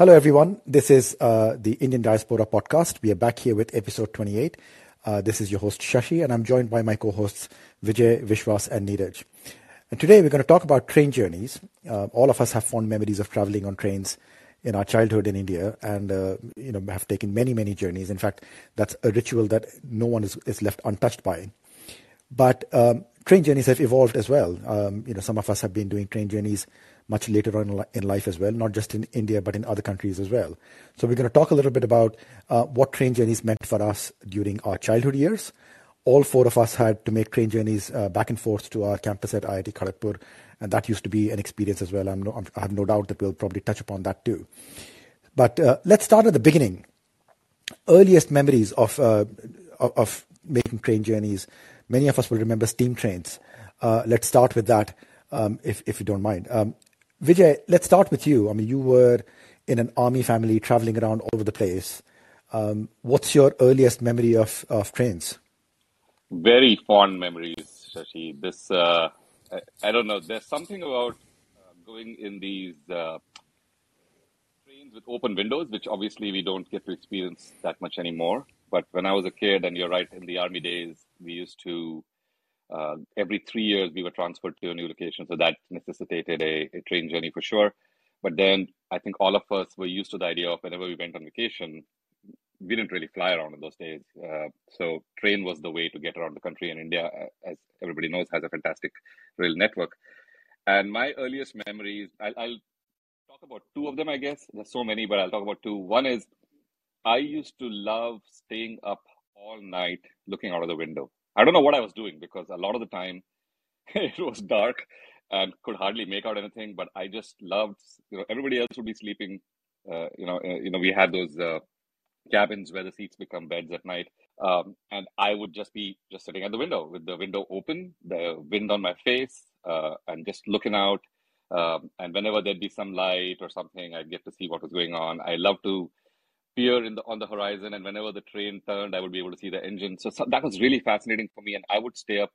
Hello, everyone. This is uh, the Indian Diaspora podcast. We are back here with episode 28. Uh, this is your host, Shashi, and I'm joined by my co hosts, Vijay, Vishwas, and Neeraj. And today we're going to talk about train journeys. Uh, all of us have fond memories of traveling on trains in our childhood in India and uh, you know have taken many, many journeys. In fact, that's a ritual that no one is, is left untouched by. But um, train journeys have evolved as well. Um, you know, some of us have been doing train journeys much later on in life as well, not just in India, but in other countries as well. So we're going to talk a little bit about uh, what train journeys meant for us during our childhood years. All four of us had to make train journeys uh, back and forth to our campus at IIT Kharagpur, and that used to be an experience as well. I'm no, I'm, i have no doubt that we'll probably touch upon that too. But uh, let's start at the beginning. Earliest memories of, uh, of, making train journeys. Many of us will remember steam trains. Uh, let's start with that, um, if if you don't mind. Um, Vijay, let's start with you. I mean, you were in an army family traveling around all over the place. Um, what's your earliest memory of, of trains? Very fond memories, Shashi. This, uh, I, I, don't know, there's something about uh, going in these uh, trains with open windows, which obviously we don't get to experience that much anymore. But when I was a kid, and you're right, in the army days, we used to uh, every three years we were transferred to a new location so that necessitated a, a, train journey for sure. But then i think all of us were used to the idea of whenever we went on vacation we didn't really fly around in those days. Uh, so train was the way to get around the country and india uh, as everybody knows has a fantastic rail network. And my earliest memories I'll, I'll talk about two of them i guess. There's so many but i'll talk about two. One is i used to love staying up all night looking out of the window I don't know what I was doing because a lot of the time it was dark and could hardly make out anything. But I just loved, you know, everybody else would be sleeping. Uh, you know, uh, you know, we had those uh, cabins where the seats become beds at night, um, and I would just be just sitting at the window with the window open, the wind on my face, uh, and just looking out. Um, and whenever there'd be some light or something, I'd get to see what was going on. I love to in the on the horizon, and whenever the train turned, I would be able to see the engine. So, so that was really fascinating for me, and I would stay up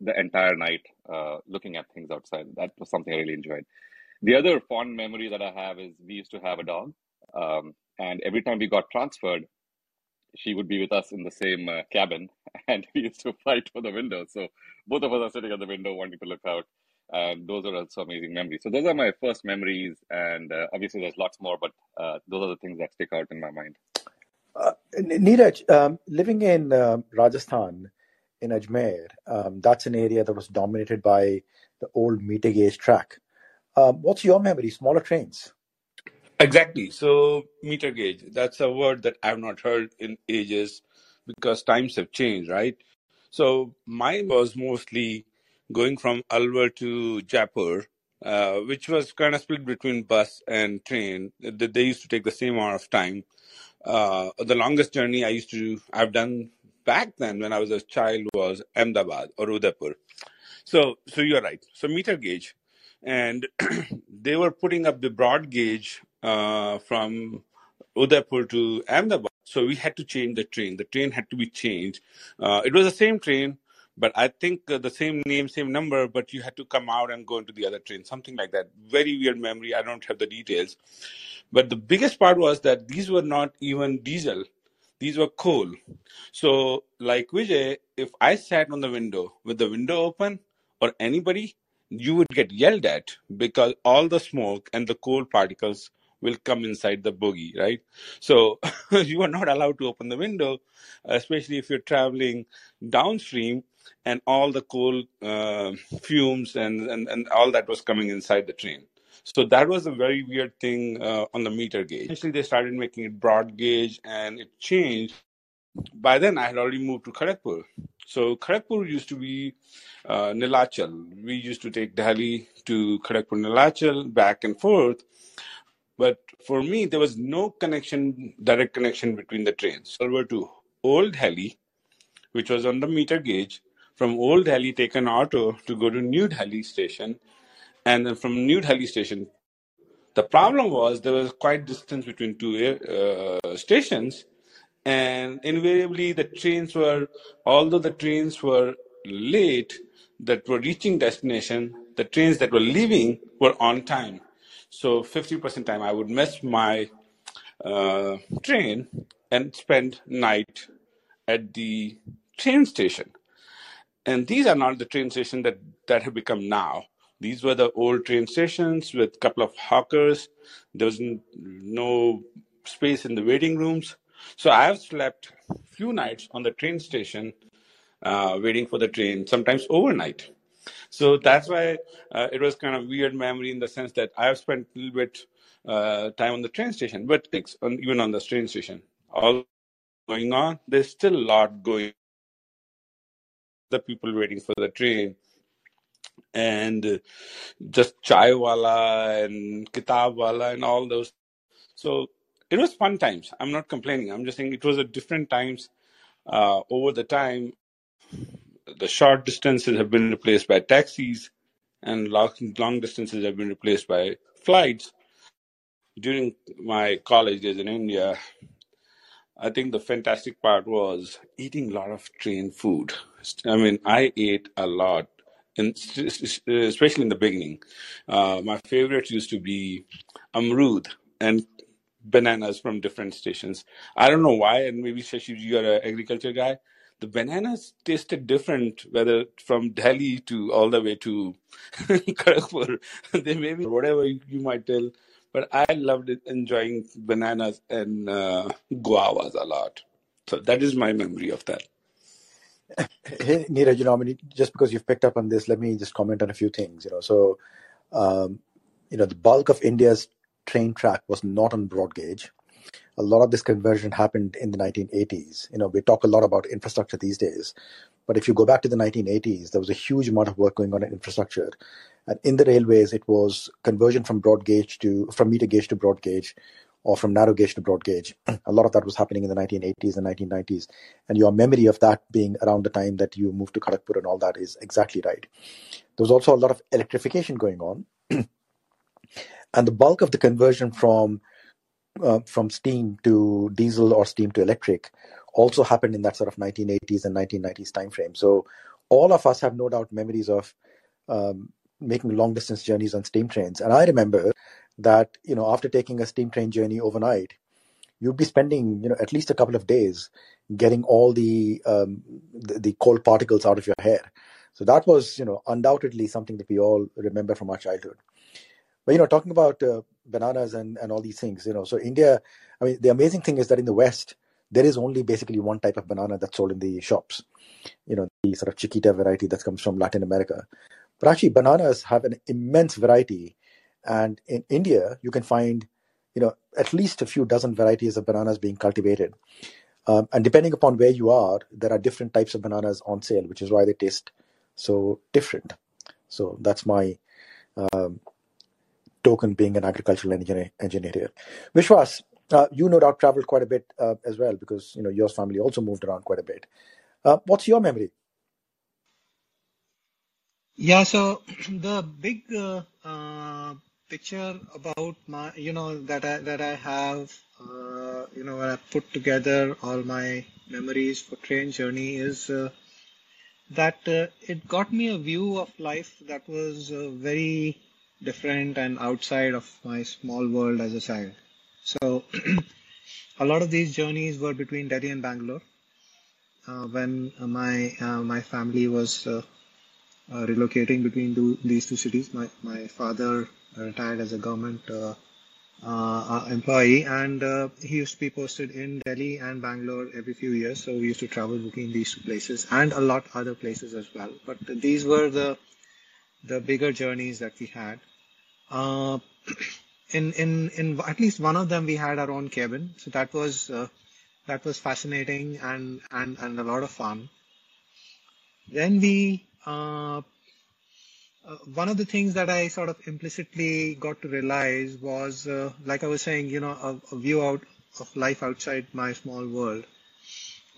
the entire night uh, looking at things outside. That was something I really enjoyed. The other fond memory that I have is we used to have a dog, um, and every time we got transferred, she would be with us in the same uh, cabin, and we used to fight for the window. So both of us are sitting at the window, wanting to look out and those are also amazing memories. So those are my first memories, and uh, obviously there's lots more, but uh, those are the things that stick out in my mind. Uh, Neeraj, um, living in uh, Rajasthan, in Ajmer, um, that's an area that was dominated by the old meter gauge track. Um, what's your memory? Smaller trains. Exactly. So meter gauge, that's a word that I've not heard in ages because times have changed, right? So mine was mostly going from Alwar to Jaipur, uh, which was kind of split between bus and train. They they used to take the same amount of time. Uh, the longest journey I used to I've done back then when I was a child was Ahmedabad or Udaipur. So so you're right. So meter gauge, and they were putting up the broad gauge uh, from Udaipur to Ahmedabad. So we had to change the train. The train had to be changed. Uh, it was the same train, but I think uh, the same name, same number, but you had to come out and go into the other train, something like that. Very weird memory. I don't have the details. But the biggest part was that these were not even diesel, these were coal. So, like Vijay, if I sat on the window with the window open or anybody, you would get yelled at because all the smoke and the coal particles will come inside the bogie, right? So you are not allowed to open the window, especially if you're traveling downstream and all the coal uh, fumes and, and, and all that was coming inside the train. So that was a very weird thing uh, on the meter gauge. Actually, they started making it broad gauge and it changed. By then, I had already moved to Kharagpur. So Kharagpur used to be uh, Nilachal. We used to take Delhi to Kharagpur Nilachal back and forth. But for me, there was no connection, direct connection between the trains. Over to Old Delhi, which was on the meter gauge. From Old Delhi, take an auto to go to New Delhi station, and then from New Delhi station. The problem was there was quite distance between two uh, stations, and invariably the trains were, although the trains were late, that were reaching destination, the trains that were leaving were on time. So 50% time I would miss my uh, train and spend night at the train station. And these are not the train stations that, that have become now. These were the old train stations with a couple of hawkers. There was no space in the waiting rooms. So I have slept few nights on the train station uh, waiting for the train, sometimes overnight. So that's why uh, it was kind of weird memory in the sense that I have spent a little bit uh, time on the train station, but even on the train station, all going on. There's still a lot going. The people waiting for the train, and just chai wala and kitab wala and all those. So it was fun times. I'm not complaining. I'm just saying it was a different times. Uh, over the time, the short distances have been replaced by taxis, and long, long distances have been replaced by flights. During my college days in India, I think the fantastic part was eating a lot of train food. I mean, I ate a lot, and especially in the beginning. Uh, my favorites used to be amrud and bananas from different stations. I don't know why, and maybe Shashi, you're an agriculture guy the bananas tasted different, whether from Delhi to all the way to Kharagpur. they may be whatever you, you, might tell, but I loved it, enjoying bananas and uh, guavas a lot. So that is my memory of that. Hey, Neeraj, you know, I mean, just because you've picked up on this, let me just comment on a few things. You know, so, um, you know, the bulk of India's train track was not on broad gauge a lot of this conversion happened in the 1980s. You know, we talk a lot about infrastructure these days, but if you go back to the 1980s, there was a huge amount of work going on in infrastructure. And in the railways, it was conversion from broad gauge to from meter gauge to broad gauge, or from narrow gauge to broad gauge. A lot of that was happening in the 1980s and 1990s. And your memory of that being around the time that you moved to Kharagpur and all that is exactly right. There was also a lot of electrification going on. and the bulk of the conversion from uh, from steam to diesel or steam to electric also happened in that sort of 1980s and 1990s timeframe. So all of us have no doubt memories of um, making long distance journeys on steam trains. And I remember that you know after taking a steam train journey overnight, you'd be spending you know at least a couple of days getting all the um, the, the cold particles out of your hair. So that was you know undoubtedly something that we all remember from our childhood. But you know, talking about uh, bananas and, and all these things, you know, so India, I mean, the amazing thing is that in the West, there is only basically one type of banana that's sold in the shops. You know, the sort of Chiquita variety that comes from Latin America. But actually, bananas have an immense variety, and in India, you can find, you know, at least a few dozen varieties of bananas being cultivated. Um, and depending upon where you are, there are different types of bananas on sale, which is why they taste so different. So that's my um, token being an agricultural engineer, engineer here. Vishwas, uh, you no doubt traveled quite a bit uh, as well because you know your family also moved around quite a bit. Uh, what's your memory? Yeah, so the big uh, uh, picture about my, you know, that I that I have, uh, you know, when I put together all my memories for train journey is that it got me a view of life that was very different and outside of my small world as a child. So a lot of these journeys were between Delhi and Bangalore. Uh, when uh, my uh, my family was uh, uh, relocating between two, these two cities, my my father retired as a government uh, employee, and he used to be posted in Delhi and Bangalore every few years. So we used to travel between these two places and a lot other places as well. But these were the the bigger journeys that we had. Uh, in in in at least one of them we had our own cabin, so that was uh, that was fascinating and and and a lot of fun. Then we uh, uh, one of the things that I sort of implicitly got to realize was, uh, like I was saying, you know, a, a, view out of life outside my small world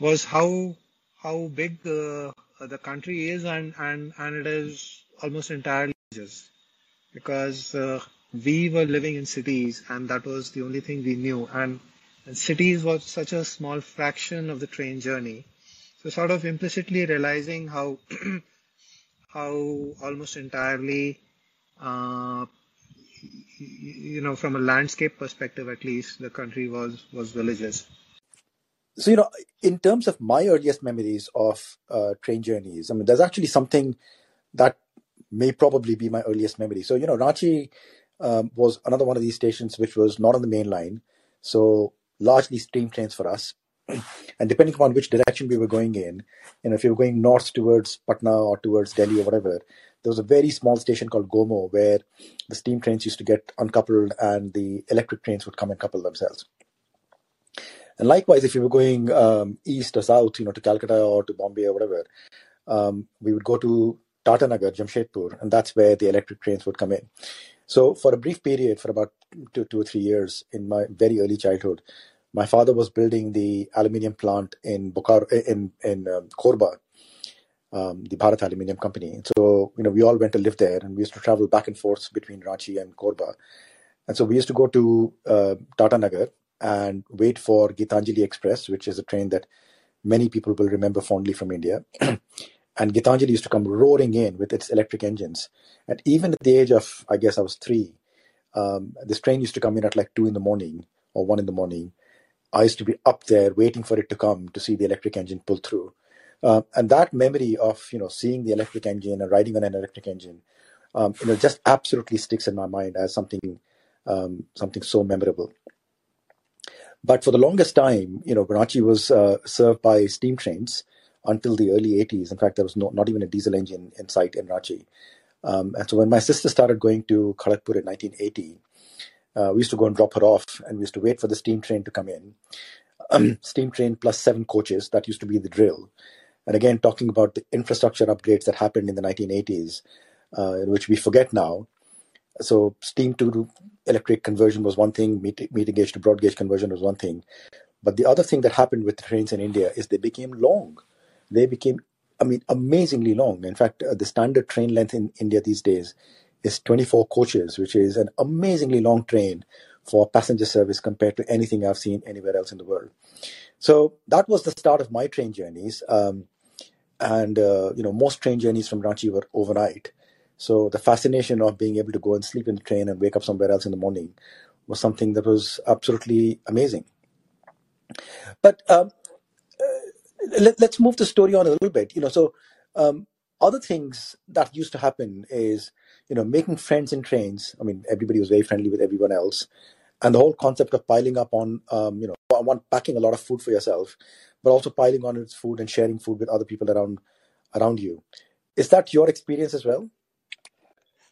was how how big uh, the country is and and and it is almost entirely just because uh, we were living in cities and that was the only thing we knew and, and cities was such a small fraction of the train journey so sort of implicitly realizing how how almost entirely uh, you know, from a landscape perspective, at least, the country was was villages. So you know, in terms of my earliest memories of uh, train journeys, I mean, there's actually something that may probably be my earliest memory. So you know, Ranchi um, was another one of these stations which was not on the main line, so largely steam trains for us. And depending upon which direction we were going in, you know, if you were going north towards Patna or towards Delhi or whatever, there was a very small station called Gomo where the steam trains used to get uncoupled and the electric trains would come and couple themselves. And likewise, if you were going um, east or south, you know, to Calcutta or to Bombay or whatever, um, we would go to Tata Jamshedpur, and that's where the electric trains would come in. So for a brief period, for about two, two or three years in my very early childhood, my father was building the aluminium plant in Bokaro, in in um, Korba, um, the Bharat Aluminium Company. So you know, we all went to live there, and we used to travel back and forth between Ranchi and Korba. And so we used to go to uh, Tata Nagar and wait for Gitanjali Express, which is a train that many people will remember fondly from India. and Gitanjali used to come roaring in with its electric engines. And even at the age of, I guess I was three, um, this train used to come in at like two in the morning or one in the morning. I used to be up there waiting for it to come to see the electric engine pull through. Uh, and that memory of you know seeing the electric engine and riding on an electric engine, um, you know, just absolutely sticks in my mind as something um, something so memorable. But for the longest time, you know, Ranchi was uh, served by steam trains until the early 80s. In fact, there was no, not even a diesel engine in sight in Ranchi. Um, and so when my sister started going to Kharagpur in 1980, uh, we used to go and drop her off, and we used to wait for the steam train to come in. Um, steam train plus seven coaches, that used to be the drill. And again, talking about the infrastructure upgrades that happened in the 1980s, uh, which we forget now. So steam to electric conversion was one thing, meter gauge to broad gauge conversion was one thing. But the other thing that happened with trains in India is they became long. They became, I mean, amazingly long. In fact, uh, the standard train length in India these days is 24 coaches, which is an amazingly long train for passenger service compared to anything I've seen anywhere else in the world. So that was the start of my train journeys. Um, and uh, you know, most train journeys from Ranchi were overnight. So the fascination of being able to go and sleep in the train and wake up somewhere else in the morning was something that was absolutely amazing. But um, let, us move the story on a little bit. You know, so um, other things that used to happen is you know making friends in trains. I mean, everybody was very friendly with everyone else, and the whole concept of piling up on um, you know one packing a lot of food for yourself, but also piling on its food and sharing food with other people around around you. Is that your experience as well?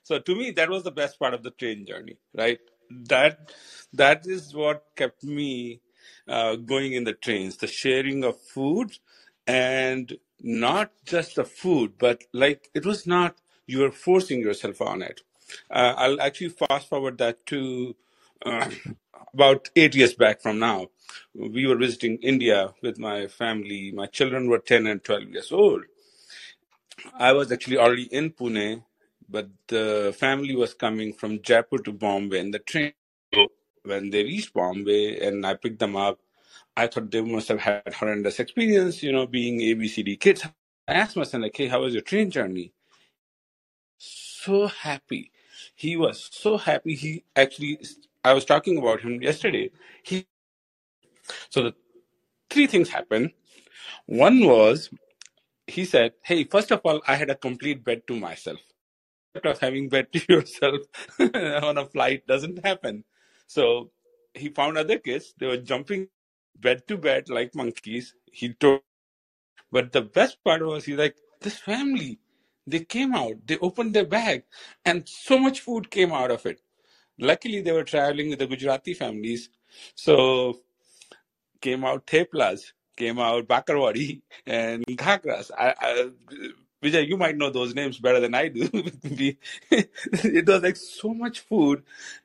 So to me, that was the best part of the train journey, right? That that is what kept me uh, going in the trains, the sharing of food, and not just the food, but like it was not you were forcing yourself on it. Uh, I'll actually fast forward that to uh, about eight years back from now. We were visiting India with my family. My children were 10 and 12 years old. I was actually already in Pune, but the family was coming from Jaipur to Bombay in the train. When they reached Bombay and I picked them up, I thought they must have had horrendous experience, you know, being ABCD kids. I asked my son, like, hey, how was your train journey? So happy. He was so happy. He actually I was talking about him yesterday. He so the three things happened. One was he said, "Hey, first of all, I had a complete bed to myself. Of having bed to yourself on a flight doesn't happen." So he found other kids. They were jumping bed to bed like monkeys. He told, but the best part was he like, "This family." They came out, they opened their bag, and so much food came out of it. Luckily, they were traveling with the Gujarati families. So came out theplas, came out bakarwadi and khakhras. I, I, Vijay, you might know those names better than I do. it was like so much food,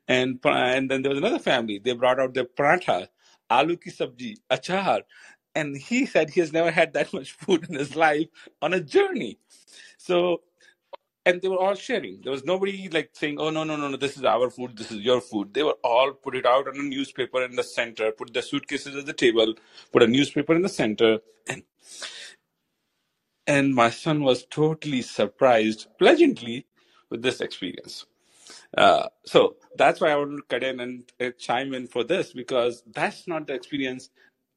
and and then there was another family. They brought out their paratha, aloo ki sabji, achar, and he said he has never had that much food in his life on a journey. So and they were all sharing. There was nobody like saying, "Oh no, no, no, no, this is our food, this is your food." They were all put it out on a newspaper in the center, put their suitcases at the table, put a newspaper in the center, and and my son was totally surprised, pleasantly, with this experience. Uh, so that's why I want to cut in and uh, chime in for this because that's not the experience.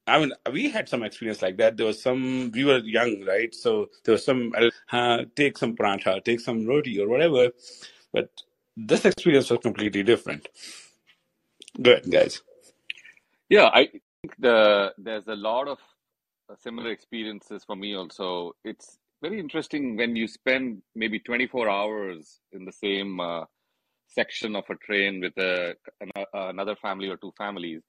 I mean, we had some experience like that. There was some, we were young, right? So there was some, uh, take some prantha, take some roti or whatever. But this experience was completely different. Good, guys. Yeah, I think the there's a lot of similar experiences for me also. It's very interesting when you spend maybe 24 hours in the same uh, section of a train with a, an, another family or two families.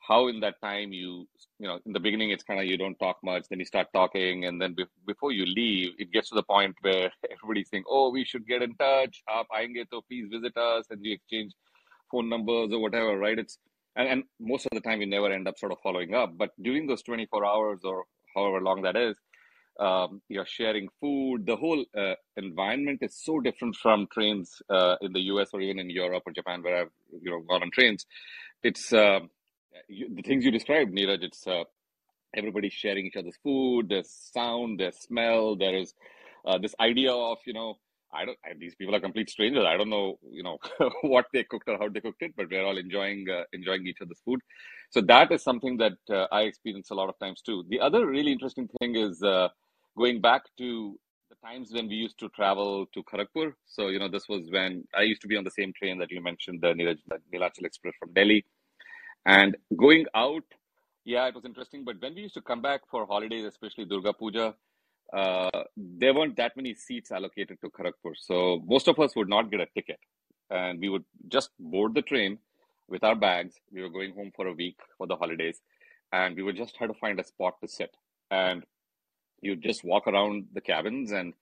How in that time you you know in the beginning it's kind of you don't talk much, then you start talking, and then be- before you leave, it gets to the point where everybody's saying, "Oh, we should get in touch. Aap aayenge to please visit us," and you exchange phone numbers or whatever. Right? It's and, and most of the time you never end up sort of following up. But during those 24 hours or however long that is um, you're sharing food. The whole uh, environment is so different from trains uh, in the us or even in europe or japan where i've you know gone on trains. It's uh, you, the things you described neeraj it's uh, everybody sharing each other's food. There's sound there's smell there is uh, this idea of you know I don't. I, these people are complete strangers. I don't know, you know, what they cooked or how they cooked it, but we're all enjoying uh, enjoying each other's food. So that is something that uh, I experience a lot of times too. The other really interesting thing is uh, going back to the times when we used to travel to Kharagpur. So you know, this was when I used to be on the same train that you mentioned, the the Nilachal Express from Delhi, and going out. Yeah, it was interesting. But when we used to come back for holidays, especially Durga Puja, uh, there weren't that many seats allocated to Kharagpur. So most of us would not get a ticket. And we would just board the train with our bags. We were going home for a week for the holidays. And we would just have to find a spot to sit. And you just walk around the cabins and,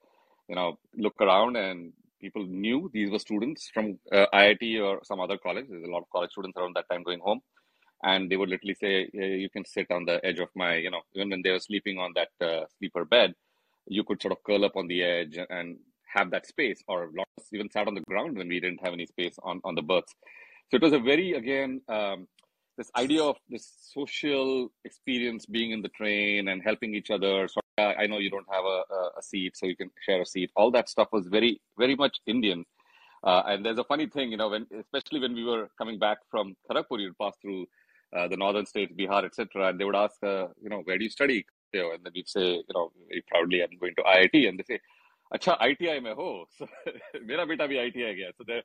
you know, look around and people knew these were students from uh, IIT or some other college. There's a lot of college students around that time going home and they would literally say you can sit on the edge of my you know even when they were sleeping on that uh, sleeper bed you could sort of curl up on the edge and have that space, or even sat on the ground when we didn't have any space on, on the berths. So it was a very, again, um, this idea of this social experience being in the train and helping each other. So I know you don't have a, a seat, so you can share a seat. All that stuff was very, very much Indian. Uh, and there's a funny thing, you know, when especially when we were coming back from Kharagpur, you'd pass through uh, the northern states, Bihar, etc., and they would ask, uh, you know, where do you study? You know, and then we'd say, you know, very proudly, I'm going to IIT, and they say, "Acha, ITI mein ho." So, mera beta bhi ITI gaya. So the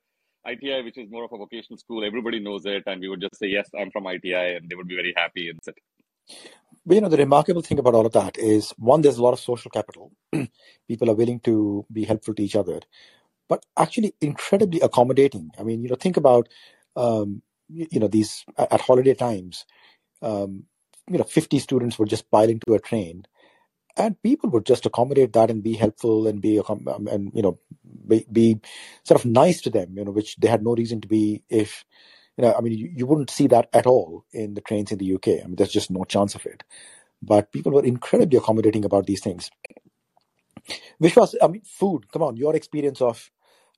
ITI, which is more of a vocational school, everybody knows it, and we would just say, "Yes, I'm from ITI," and they would be very happy and sit. But you know, the remarkable thing about all of that is one, there's a lot of social capital. People are willing to be helpful to each other, but actually incredibly accommodating. I mean, you know, think about, um, you, you know, these at holiday times. Um, you know 50 students would just pile into a train. And people would just accommodate that and be helpful and be um, and you know be, be, sort of nice to them you know which they had no reason to be if you know i mean you, you wouldn't see that at all in the trains in the uk i mean there's just no chance of it. But people were incredibly accommodating about these things. Which was i mean food. Come on your experience of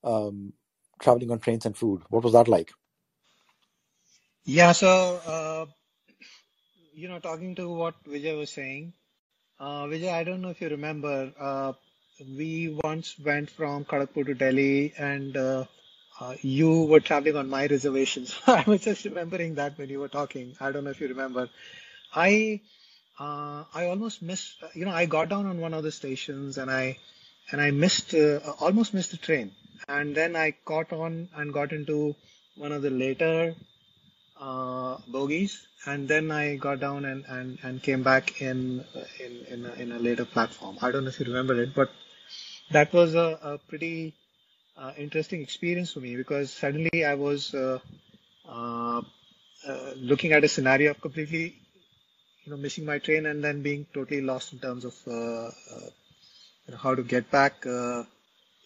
um, traveling on trains and food. What was that like? Yeah so uh, you know, talking to what Vijay was saying, uh, Vijay, I don't know if you remember, uh, we once went from Kharagpur to Delhi and uh, uh, you were traveling on my reservations. I was just remembering that when you were talking. I don't know if you remember. I uh, I almost missed, you know, I got down on one of the stations and I and I missed, uh, almost missed the train. And then I caught on and got into one of the later uh, bogies, and then I got down and, and, and came back in in in a, in a later platform. I don't know if you remember it, but that was a, a pretty uh, interesting experience for me because suddenly I was uh, uh, uh looking at a scenario of completely, you know, missing my train and then being totally lost in terms of uh, uh, you know, how to get back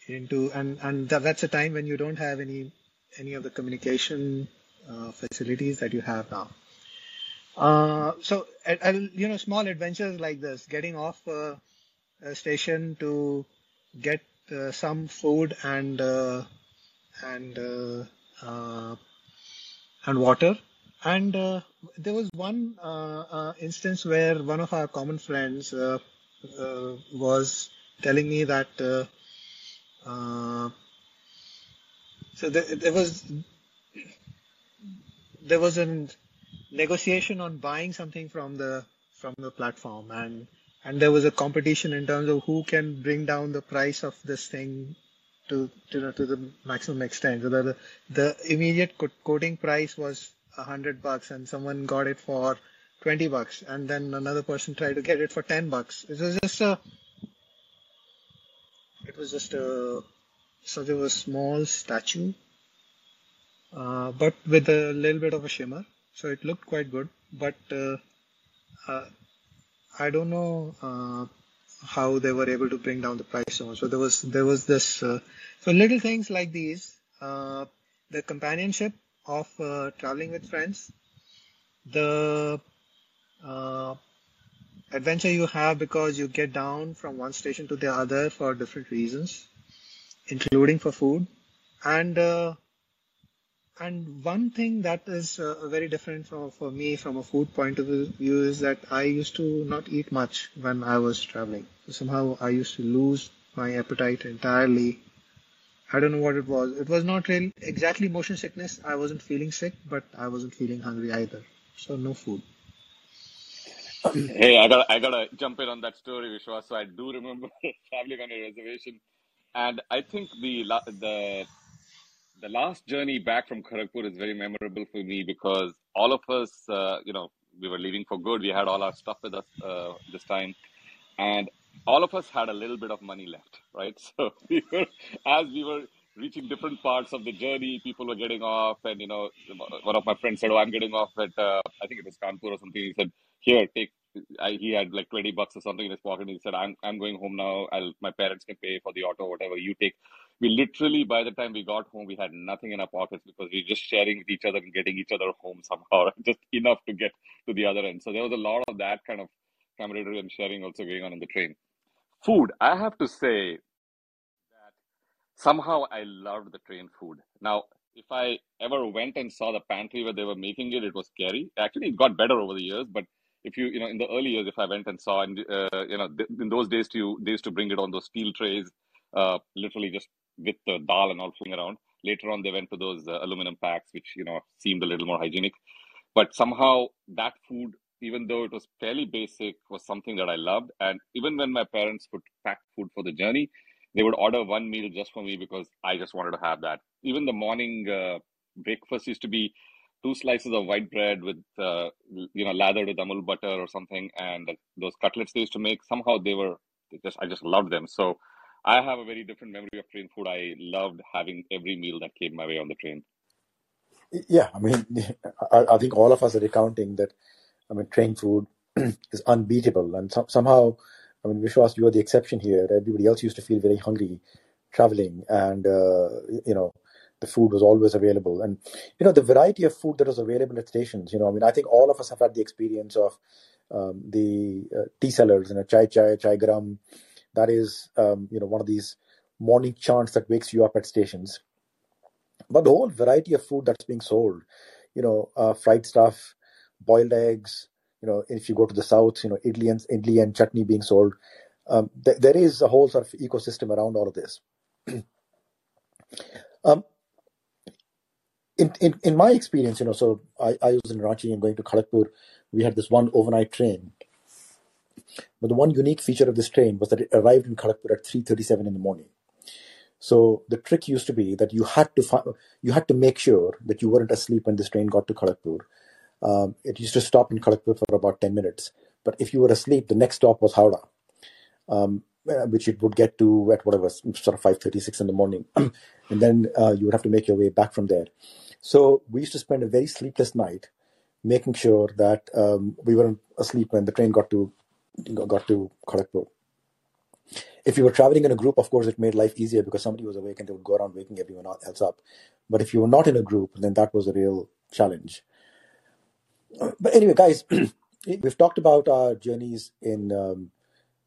into and and that, that's a time when you don't have any any of the communication uh, facilities that you have now. Uh, so, you know, small adventures like this, getting off uh, a station to get uh, some food and uh, and uh, and water. And there was one instance where one of our common friends was telling me that so there, there was there was a negotiation on buying something from the from the platform and and there was a competition in terms of who can bring down the price of this thing to to, to the maximum extent. So the the immediate quoting price was hundred bucks and someone got it for 20 bucks and then another person tried to get it for 10 bucks. It was just a it was just a so there was a small statue uh, but with a little bit of a shimmer so it looked quite good but uh, uh, i don't know uh, how they were able to bring down the price so much so there was there was this so little things like these the companionship of traveling with friends the adventure you have because you get down from one station to the other for different reasons, including for food. And uh, and one thing that is uh, very different for, for me from a food point of view is that I used to not eat much when I was traveling. So somehow I used to lose my appetite entirely. I don't know what it was. It was not really exactly motion sickness. I wasn't feeling sick, but I wasn't feeling hungry either. So no food hey, I got I gotta jump in on that story, Vishwas. So I do remember traveling on a reservation, and I think the the the last journey back from Kharagpur is very memorable for me because all of us, uh, you know, we were leaving for good. We had all our stuff with us uh, this time, and all of us had a little bit of money left, right? So we were, as we were reaching different parts of the journey, people were getting off, and you know, one of my friends said, "Oh, I'm getting off at uh, I think it was Kanpur or something." He said, "Here, take." I, he had like twenty bucks or something in his pocket. And he said, "I'm I'm going home now. I'll my parents can pay for the auto, whatever you take." We literally, by the time we got home, we had nothing in our pockets because we were just sharing with each other and getting each other home somehow, just enough to get to the other end. So there was a lot of that kind of camaraderie and sharing also going on in the train. Food, I have to say, that somehow I loved the train food. Now, if I ever went and saw the pantry where they were making it, it was scary. Actually, it got better over the years, but if you, you know, in the early years, if I went and saw, and uh, you know, th- in those days, to they used to bring it on those steel trays, uh, literally just with the dal and all flying around. Later on, they went to those uh, aluminum packs, which you know seemed a little more hygienic. But somehow that food, even though it was fairly basic, was something that I loved. And even when my parents would pack food for the journey, they would order one meal just for me because I just wanted to have that. Even the morning uh, breakfast used to be two slices of white bread with uh, you know lathered with amul butter or something, and those cutlets they used to make. Somehow they were just I just loved them. So I have a very different memory of train food. I loved having every meal that came my way on the train. Yeah, I mean, I, I think all of us are recounting that. I mean, train food is unbeatable, and so, somehow I mean, Vishwas, you are the exception here. Everybody else used to feel very hungry traveling, and uh, you know, the food was always available. And you know, the variety of food that was available at stations. You know, I mean, I think all of us have had the experience of um, the uh, tea sellers, you know, chai chai, chai garam. That is, um, you know, one of these morning chants that wakes you up at stations. But the whole variety of food that's being sold, you know, uh, fried stuff, boiled eggs, you know, if you go to the south, you know, idli and idli and chutney being sold. Um, th- there is a whole sort of ecosystem around all of this. um, in, in in my experience, you know, so I, I was in Ranchi and going to Kharagpur. We had this one overnight train, but the one unique feature of this train was that it arrived in Kharagpur at three thirty-seven in the morning. So the trick used to be that you had to fi- you had to make sure that you weren't asleep when this train got to Kharagpur um, it used to stop in Kharagpur for about 10 minutes. But if you were asleep, the next stop was Howrah, um, uh, which it would get to at whatever, sort of 5.36 in the morning. and then uh, you would have to make your way back from there. So we used to spend a very sleepless night making sure that um, we weren't asleep when the train got to got to Kharagpur. If you were traveling in a group, of course, it made life easier because somebody was awake and they would go around waking everyone else up. But if you were not in a group, then that was a real challenge but anyway, guys, we've talked about our journeys in um,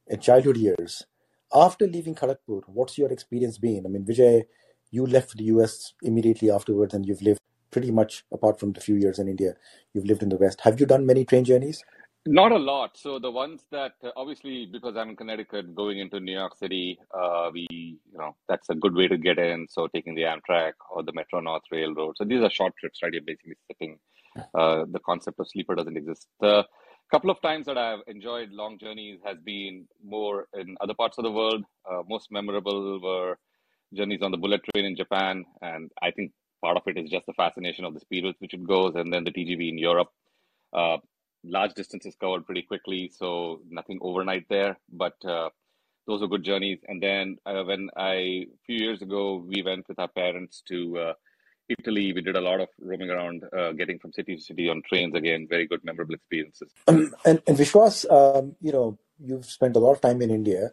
in childhood years. After leaving Kharagpur, what's your experience been? I mean, Vijay, you left the US immediately afterwards, and you've lived pretty much apart from the few years in India, you've lived in the West. Have you done many train journeys? Not a lot. So the ones that uh, obviously because I'm in Connecticut, going into New York City, uh, we you know that's a good way to get in. So taking the Amtrak or the Metro North Railroad. So these are short trips, right? You're basically sitting. Uh, the concept of sleeper doesn't exist. The couple of times that I've enjoyed long journeys has been more in other parts of the world. Uh, most memorable were journeys on the bullet train in Japan, and I think part of it is just the fascination of the speed with which it goes, and then the TGV in Europe. Uh, large distances covered pretty quickly, so nothing overnight there. But uh, those were good journeys. And then uh, when I a few years ago we went with our parents to uh, Italy, we did a lot of roaming around, uh, getting from city to city on trains. Again, very good, memorable experiences. Um, and, and Vishwas, um, you know, you've spent a lot of time in India,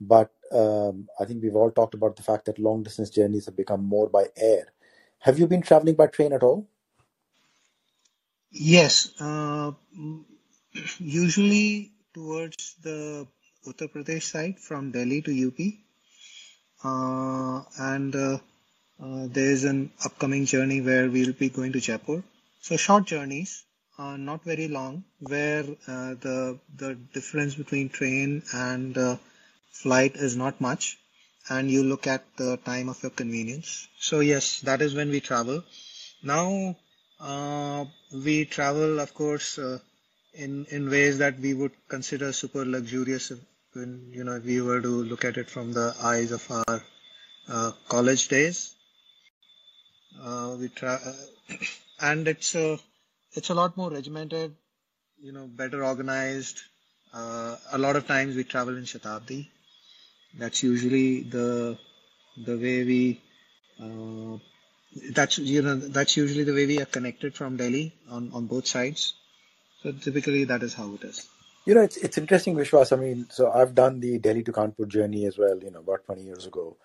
but um, I think we've all talked about the fact that long distance journeys have become more by air. Have you been traveling by train at all? Yes, uh, usually towards the Uttar Pradesh side from Delhi to UP. Uh, and uh, uh, there is an upcoming journey where we'll be going to Jaipur. So short journeys, uh, not very long, where uh, the the difference between train and flight is not much, and you look at the time of your convenience. So yes, that is when we travel. Now we travel, of course, uh, in in ways that we would consider super luxurious when you know we were to look at it from the eyes of our uh, college days. Uh, we try, uh, and it's a it's a lot more regimented, you know, better organized. Uh, a lot of times we travel in Shatabdi. That's usually the the way we uh, that's you know that's usually the way we are connected from Delhi on on both sides. So typically that is how it is. You know, it's it's interesting, Vishwas. I mean, so I've done the Delhi to Kanpur journey as well. You know, about twenty years ago.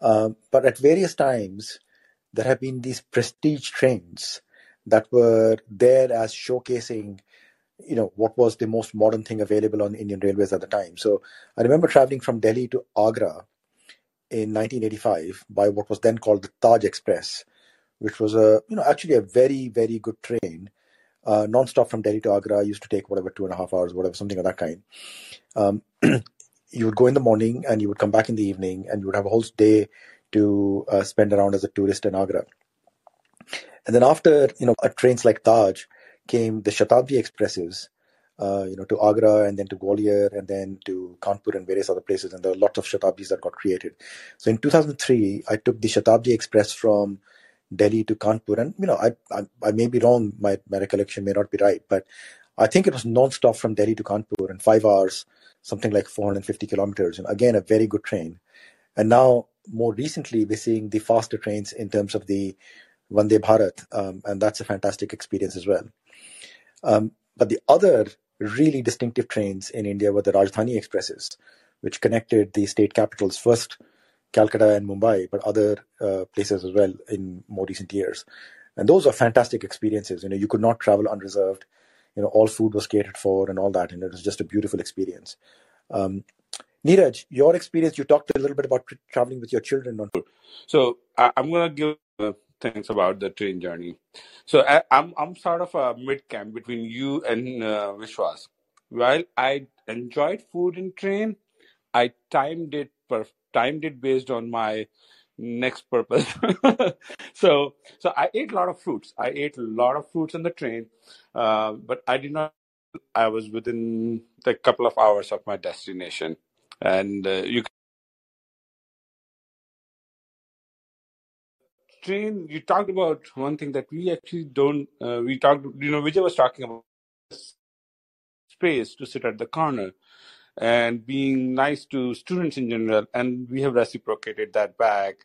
Um, but at various times, there have been these prestige trains that were there as showcasing, you know, what was the most modern thing available on Indian Railways at the time. So I remember traveling from Delhi to Agra in 1985 by what was then called the Taj Express, which was a you know actually a very very good train, uh, non-stop from Delhi to Agra. Used to take whatever two and a half hours, whatever something of that kind. Um, you would go in the morning and you would come back in the evening, and you would have a whole day to uh, spend around as a tourist in Agra. And then after you know trains like Taj came the Shatabdi expresses, uh, you know, to Agra and then to Gwalior and then to Kanpur and various other places. And there are lots of Shatabdis that got created. So in 2003, I took the Shatabdi Express from Delhi to Kanpur. And, you know, I, I, I may be wrong. My, my recollection may not be right, but I think it was non-stop from Delhi to Kanpur in five hours, something like 450 kilometers. And again, a very good train. And now, more recently, we're seeing the faster trains in terms of the Vande Bharat. Um, and that's a fantastic experience as well. Um, but the other really distinctive trains in India were the Rajdhani Expresses, which connected the state capitals first Calcutta and Mumbai, but other uh, places as well in more recent years. And those are fantastic experiences. You know, you could not travel unreserved. You know, all food was catered for and all that, and it was just a beautiful experience. Um, Neeraj, your experience, you talked a little bit about traveling with your children. On- so I, am going to give uh, things about the train journey. So I, I'm I'm sort of a mid camp between you and uh, Vishwas. While I enjoyed food in train, I timed it per timed it based on my next purpose. so so I ate a lot of fruits. I ate a lot of fruits on the train, uh, but I did not. I was within a couple of hours of my destination, and uh, you train. You talked about one thing that we actually don't. Uh, we talked. You know, Vijay was talking about space to sit at the corner and being nice to students in general, and we have reciprocated that back.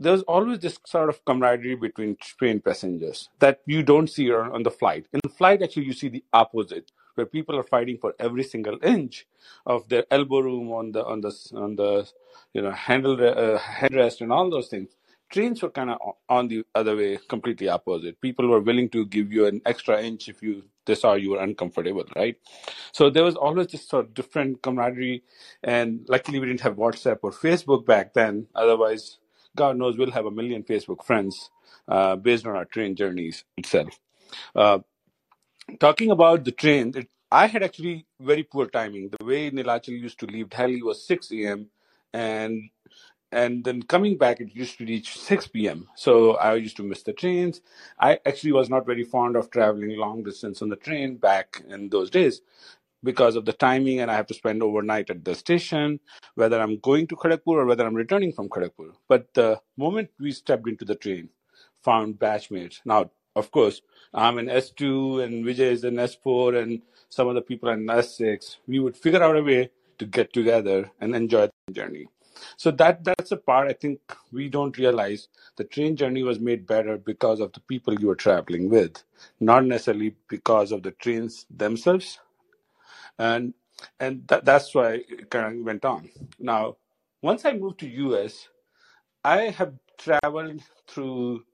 There's always this sort of camaraderie between train passengers that you don't see on the flight. In the flight, actually, you see the opposite, where people are fighting for every single inch of their elbow room on the on the on the you know handle uh, headrest and all those things trains were kind of on the other way completely opposite people were willing to give you an extra inch if you they saw you were uncomfortable right so there was always this sort of different camaraderie and luckily we didn't have whatsapp or facebook back then otherwise god knows we'll have a million facebook friends uh, based on our train journeys itself uh, talking about the train it, I had actually very poor timing. The way Nilachal used to leave Delhi was 6 a.m. and and then coming back it used to reach 6 p.m. So I used to miss the trains. I actually was not very fond of traveling long distance on the train back in those days because of the timing and I have to spend overnight at the station, whether I'm going to Kharagpur or whether I'm returning from Kharagpur. But the moment we stepped into the train, found batchmates. Now, of course, I'm in S2 and Vijay is in S4 and some other people are in S6. We would figure out a way to get together and enjoy the journey. So that that's a part I think we don't realize. The train journey was made better because of the people you were traveling with, not necessarily because of the trains themselves. And and that, that's why it kind of went on. Now, once I moved to US, I have traveled through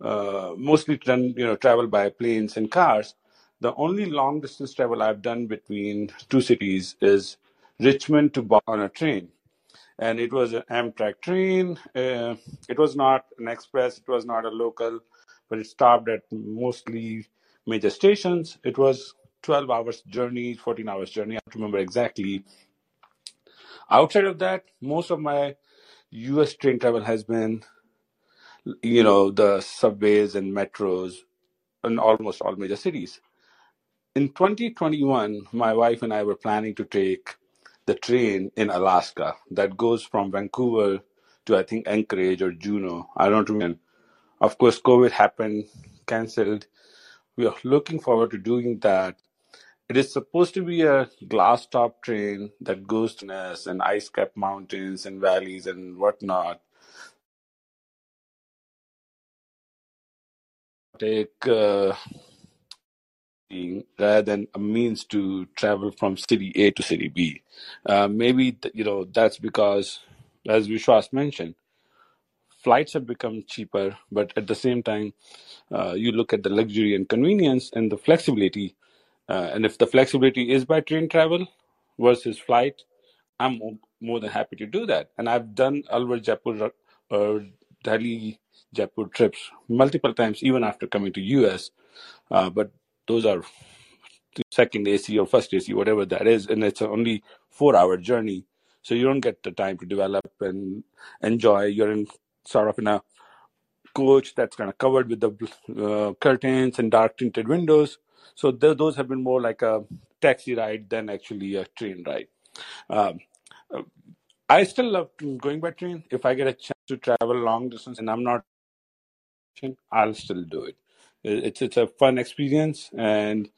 uh, mostly done you know travel by planes and cars. The only long distance travel I've done between two cities is Richmond to on a train, and it was an Amtrak train. Uh, it was not an express. It was not a local, but it stopped at mostly major stations. It was 12 hours journey, 14 hours journey. I don't remember exactly. Outside of that, most of my US train travel has been you know, the subways and metros in almost all major cities. In 2021, my wife and I were planning to take the train in Alaska that goes from Vancouver to, I think, Anchorage or Juneau. I don't remember. Of course, COVID happened, canceled. We are looking forward to doing that. It is supposed to be a glass top train that goes to Ness and ice capped mountains and valleys and whatnot. take uh, rather than a means to travel from city A to city B. Uh, maybe th- you know that's because, as Vishwas mentioned, flights have become cheaper, but at the same time, uh, you look at the luxury and convenience and the flexibility. Uh, and if the flexibility is by train travel versus flight, I'm more, than happy to do that. And I've done Alwar Jaipur uh, Delhi Jaipur trips multiple times, even after coming to US. Uh, but those are second AC or first AC, whatever that is, and it's only four hour journey. So you don't get the time to develop and enjoy. You're in sort of in a coach that's kind of covered with the uh, curtains and dark tinted windows. So th- those have been more like a taxi ride than actually a train ride. Um, uh, I still love going by train. If I get a chance to travel long distance and I'm not I'll still do it. It's it's a fun experience, and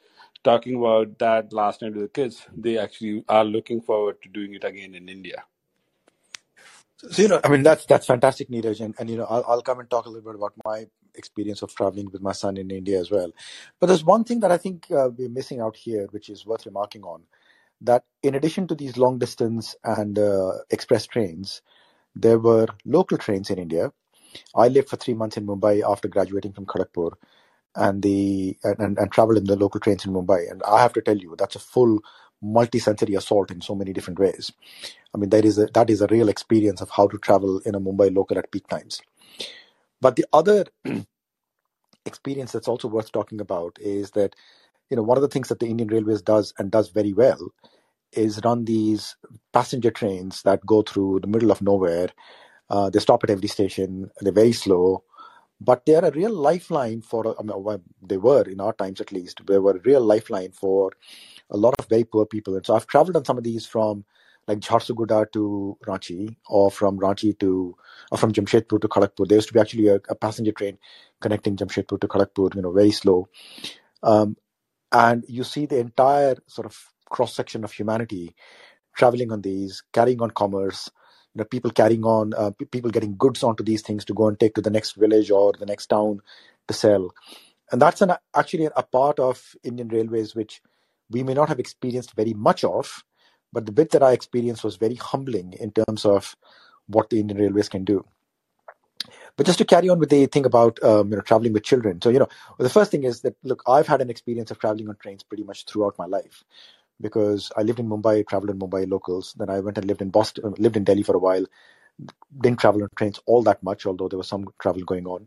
talking about that last night with the kids, they actually are looking forward to doing it again in India. So you know, I mean, that's that's fantastic, Neeraj, and, and you know, I'll, I'll come and talk a little bit about my experience of traveling with my son in India as well. But there's one thing that I think uh, we're missing out here, which is worth remarking on, that in addition to these long distance and uh, express trains, there were local trains in India I lived for three months in Mumbai after graduating from Kharagpur, and the and, and traveled in the local trains in Mumbai. And I have to tell you, that's a full multi-sensory assault in so many different ways. I mean, that is a, that is a real experience of how to travel in a Mumbai local at peak times. But the other experience that's also worth talking about is that you know one of the things that the Indian Railways does and does very well is run these passenger trains that go through the middle of nowhere uh, they stop at every station. They're very slow, but they're a real lifeline for. I mean, they were in our times at least. They were a real lifeline for a lot of very poor people. And so I've traveled on some of these from like Jharsuguda to Ranchi, or from Ranchi to, or from Jamshedpur to Kharagpur. There used to be actually a, a passenger train connecting Jamshedpur to Kharagpur. You know, very slow. Um, and you see the entire sort of cross section of humanity traveling on these, carrying on commerce, you know people carrying on uh, people getting goods onto these things to go and take to the next village or the next town to sell. And that's an actually a part of indian railways which we may not have experienced very much of but the bit that i experienced was very humbling in terms of what the indian railways can do. But just to carry on with the thing about um, you know traveling with children. So you know the first thing is that look i've had an experience of traveling on trains pretty much throughout my life because I lived in Mumbai, traveled in Mumbai locals. Then I went and lived in Boston, lived in Delhi for a while. Didn't travel on trains all that much, although there was some travel going on.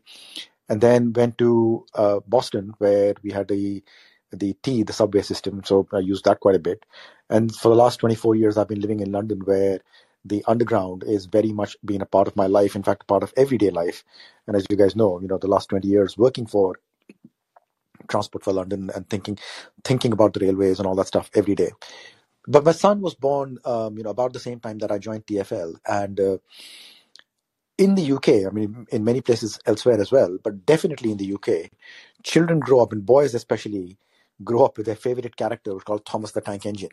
And then went to uh, Boston, where we had a the T, the subway system. So I used that quite a bit. And for the last 24 years, I've been living in London where the underground is very much been a part of my life, in fact, part of everyday life. And as you guys know, you know, the last 20 years working for Transport for London and thinking, thinking about the railways and all that stuff every day. But my son was born, um, you know, about the same time that I joined TFL. And uh, in the UK, I mean, in many places elsewhere as well, but definitely in the UK, children grow up, and boys especially, grow up with their favorite character called Thomas the Tank Engine.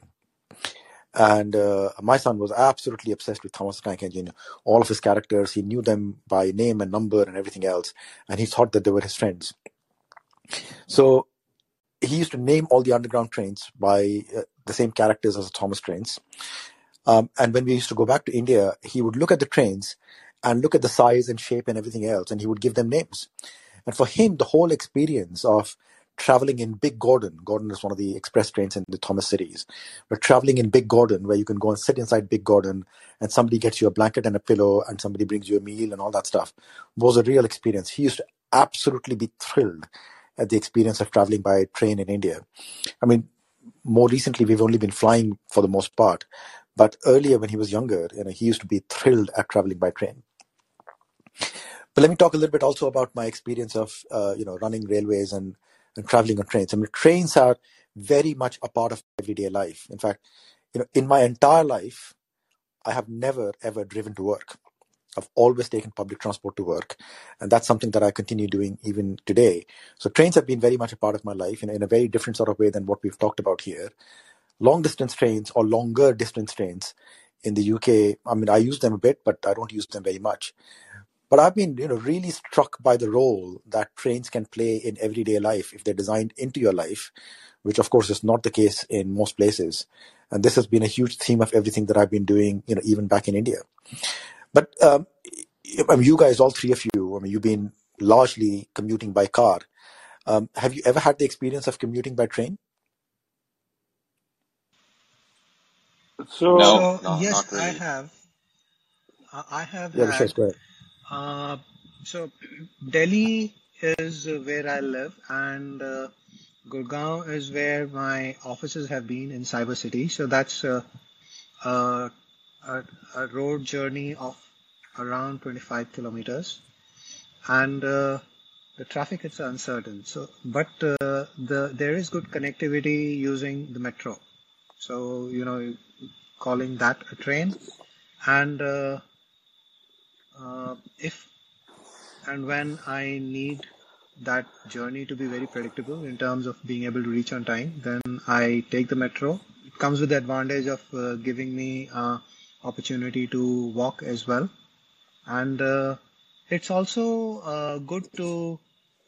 And uh, my son was absolutely obsessed with Thomas the Tank Engine. All of his characters, he knew them by name and number and everything else, and he thought that they were his friends. So he used to name all the underground trains by uh, the same characters as the Thomas trains. Um, and when we used to go back to India, he would look at the trains and look at the size and shape and everything else, and he would give them names. And for him, the whole experience of traveling in Big Gordon, Gordon is one of the express trains in the Thomas cities, but traveling in Big Gordon, where you can go and sit inside Big Gordon and somebody gets you a blanket and a pillow and somebody brings you a meal and all that stuff, was a real experience. He used to absolutely be thrilled at the experience of traveling by train in India. I mean, more recently, we've only been flying for the most part, but earlier when he was younger, you know, he used to be thrilled at traveling by train. But let me talk a little bit also about my experience of uh, you know running railways and, and traveling on trains. I mean, trains are very much a part of everyday life. In fact, you know, in my entire life, I have never ever driven to work. I've always taken public transport to work, and that's something that I continue doing even today. So trains have been very much a part of my life in, in a very different sort of way than what we've talked about here. Long distance trains or longer distance trains in the UK, I mean, I use them a bit, but I don't use them very much. But I've been, you know, really struck by the role that trains can play in everyday life if they're designed into your life, which of course is not the case in most places. And this has been a huge theme of everything that I've been doing, you know, even back in India. But um, I mean, you guys, all three of you, I mean, you've been largely commuting by car. Um, have you ever had the experience of commuting by train? So, No, So no, yes, not I really. have. I I have Yeah, Vishwas, had. go ahead. Uh, so Delhi is uh, where I live, and uh, Gurgaon is where my offices have been in Cyber City. So that's uh, a, a, a road journey of around 25 kilometers, and uh, the traffic is uncertain. So, but uh, the there is good connectivity using the metro. So you know, calling that a train, and uh, uh, if and when I need that journey to be very predictable in terms of being able to reach on time, then I take the metro. It comes with the advantage of uh, giving me uh, opportunity to walk as well, and uh, it's also uh, good to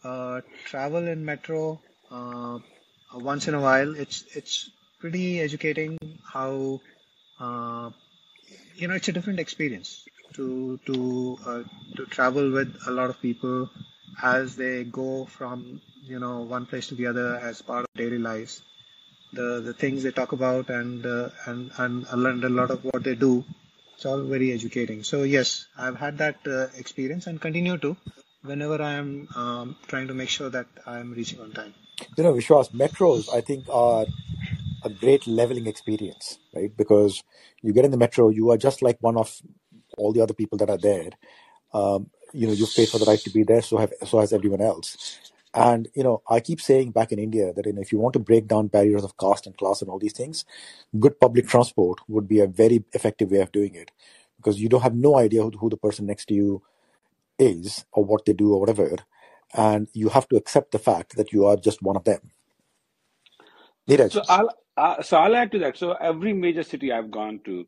uh, travel in metro uh, once in a while. It's it's pretty educating how uh, you know it's a different experience to to to travel with a lot of people as they go from you know one place to the other as part of daily lives the the things they talk about and uh, and and I learned a lot of what they do it's all very educating so yes I've had that uh, experience and continue to whenever I am um, trying to make sure that I'm reaching on time You know, Vishwas, metros, I think, are a great leveling experience, right? Because you get in the metro, you are just like one of all the other people that are there. Um, you know, you've paid for the right to be there, so have so has everyone else. And you know, I keep saying back in India that you know, if you want to break down barriers of caste and class and all these things, good public transport would be a very effective way of doing it, because you don't have no idea who, who the person next to you is or what they do or whatever, and you have to accept the fact that you are just one of them. Neeraj, so I'll uh, so I'll add to that. So every major city I've gone to,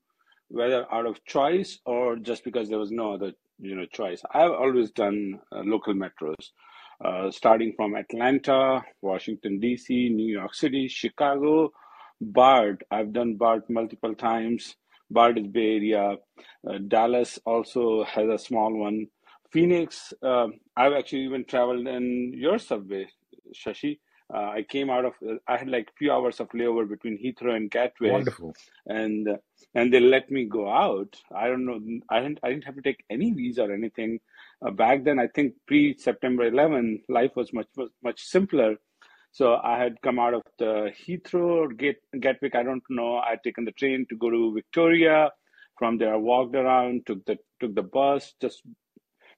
whether out of choice or just because there was no other you know choice, I've always done uh, local metros, uh, starting from Atlanta, Washington D.C., New York City, Chicago, BART. I've done BART multiple times. BART is Bay Area. Uh, Dallas also has a small one. Phoenix, uh, I've actually even traveled in your subway, Shashi. Uh, I came out of, I had like few hours of layover between Heathrow and Gatwick, wonderful. and uh, and they let me go out. I don't know, I didn't, I didn't have to take any visa or anything. Uh, back then, I think pre September 11, life was much much simpler. So I had come out of the Heathrow or Gat- Gatwick, I don't know. I'd taken the train to go to Victoria. From there, I walked around, took the took the bus, just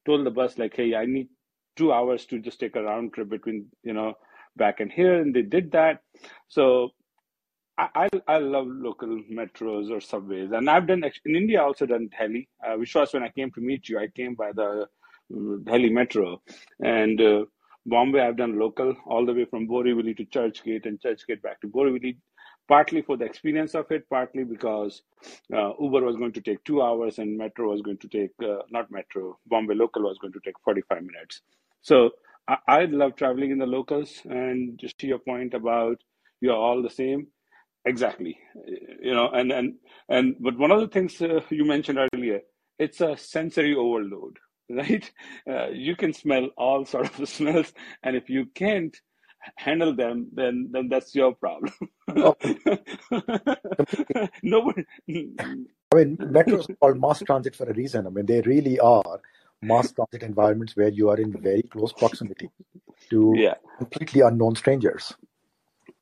told the bus like, "Hey, I need two hours to just take a round trip between you know back and here," and they did that. So I, I, I love local metros or subways, and I've done in India. I also done Delhi. Uh, which was when I came to meet you. I came by the Delhi metro, and uh, Bombay. I've done local all the way from Borivali to Churchgate and Churchgate back to Borivali. Partly for the experience of it, partly because uh, Uber was going to take two hours and Metro was going to take uh, not Metro. Bombay local was going to take forty-five minutes. So I, I love traveling in the locals, and just to your point about you're all the same Exactly. You know, and and and but one of the things uh, you mentioned earlier, it's a sensory overload, right? Uh, you can smell all sort of smells, and if you can't handle them, then then that's your problem. Oh, Nobody. I mean, metros are called mass transit for a reason. I mean, they really are mass transit environments where you are in very close proximity to Yeah. completely unknown strangers.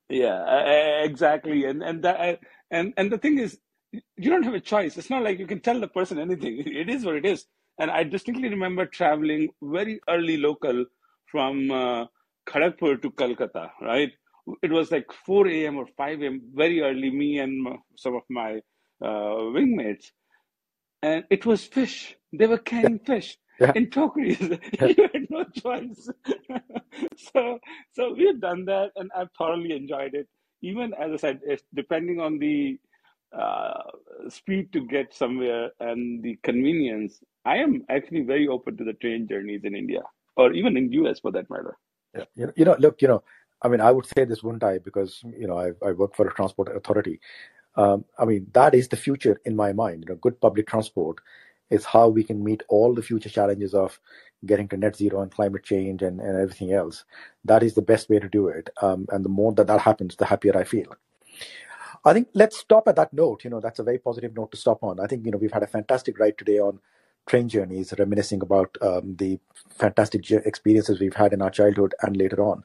Yeah, exactly. And and that and and the thing is, you don't have a choice. It's not like you can tell the person anything. It is what it is. And I distinctly remember traveling very early local from uh, Kharagpur to Calcutta. Right, it was like 4 a.m. or 5 a.m. Very early. Me and some of my uh, wingmates, and it was fish. They were Yeah, canning fish yeah, in tokeries. yeah. you had no choice. so, so we've done that, and I've thoroughly enjoyed it. Even as I said, if, depending on the uh, speed to get somewhere and the convenience, I am actually very open to the train journeys in India or even in US for that matter. Yeah, you know, you know, look, you know, I mean, I would say this, wouldn't I? Because you know, I, I work for a transport authority. Um, I mean, that is the future in my mind. You know, good public transport is how we can meet all the future challenges of getting to net zero and climate change and, and everything else. That is the best way to do it. Um, and the more that that happens, the happier I feel. I think let's stop at that note. You know, that's a very positive note to stop on. I think, you know, we've had a fantastic ride today on train journeys, reminiscing about um, the fantastic experiences we've had in our childhood and later on.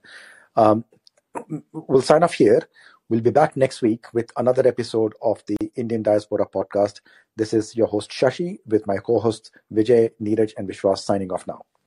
Um, we'll sign off here. We'll be back next week with another episode of the Indian Diaspora podcast. This is your host Shashi with my co-hosts Vijay, Neeraj, and Vishwas signing off now.